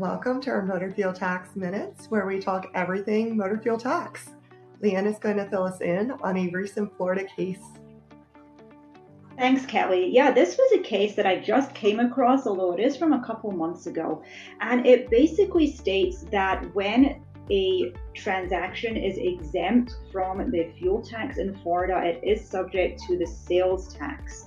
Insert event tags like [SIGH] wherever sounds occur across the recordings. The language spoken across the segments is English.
Welcome to our Motor Fuel Tax Minutes, where we talk everything motor fuel tax. Leanne is going to fill us in on a recent Florida case. Thanks, Kelly. Yeah, this was a case that I just came across, although it is from a couple months ago. And it basically states that when a transaction is exempt from the fuel tax in Florida, it is subject to the sales tax.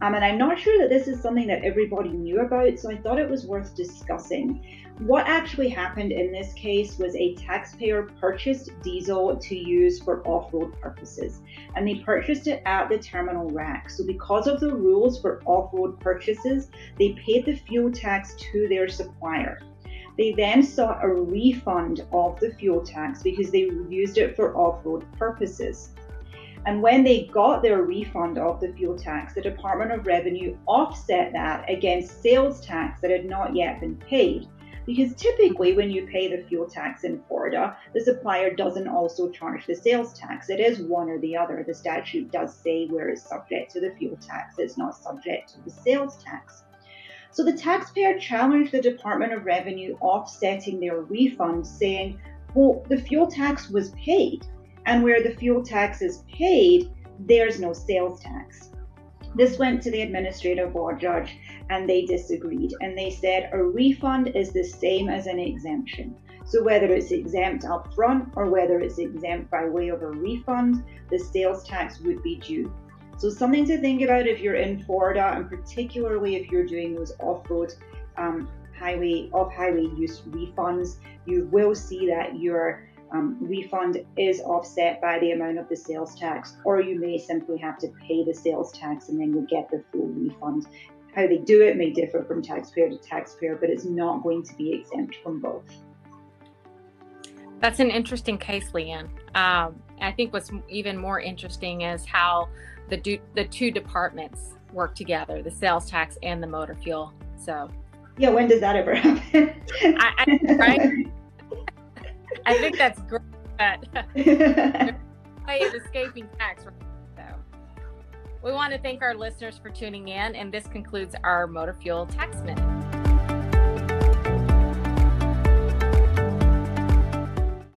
Um, and I'm not sure that this is something that everybody knew about, so I thought it was worth discussing. What actually happened in this case was a taxpayer purchased diesel to use for off road purposes, and they purchased it at the terminal rack. So, because of the rules for off road purchases, they paid the fuel tax to their supplier. They then sought a refund of the fuel tax because they used it for off road purposes. And when they got their refund of the fuel tax, the Department of Revenue offset that against sales tax that had not yet been paid. Because typically, when you pay the fuel tax in Florida, the supplier doesn't also charge the sales tax. It is one or the other. The statute does say where it's subject to the fuel tax, it's not subject to the sales tax. So the taxpayer challenged the Department of Revenue offsetting their refund, saying, well, the fuel tax was paid. And where the fuel tax is paid, there's no sales tax. This went to the administrative board judge and they disagreed. And they said a refund is the same as an exemption. So whether it's exempt up front or whether it's exempt by way of a refund, the sales tax would be due. So something to think about if you're in Florida, and particularly if you're doing those off-road um, highway off-highway use refunds, you will see that your um, refund is offset by the amount of the sales tax, or you may simply have to pay the sales tax and then you'll get the full refund. How they do it may differ from taxpayer to taxpayer, but it's not going to be exempt from both. That's an interesting case, Leanne. Um, I think what's even more interesting is how the do, the two departments work together, the sales tax and the motor fuel. So, yeah, when does that ever [LAUGHS] happen? I, I, right? [LAUGHS] I think that's great. [LAUGHS] [LAUGHS] way of escaping tax. So, we want to thank our listeners for tuning in, and this concludes our motor fuel tax minute.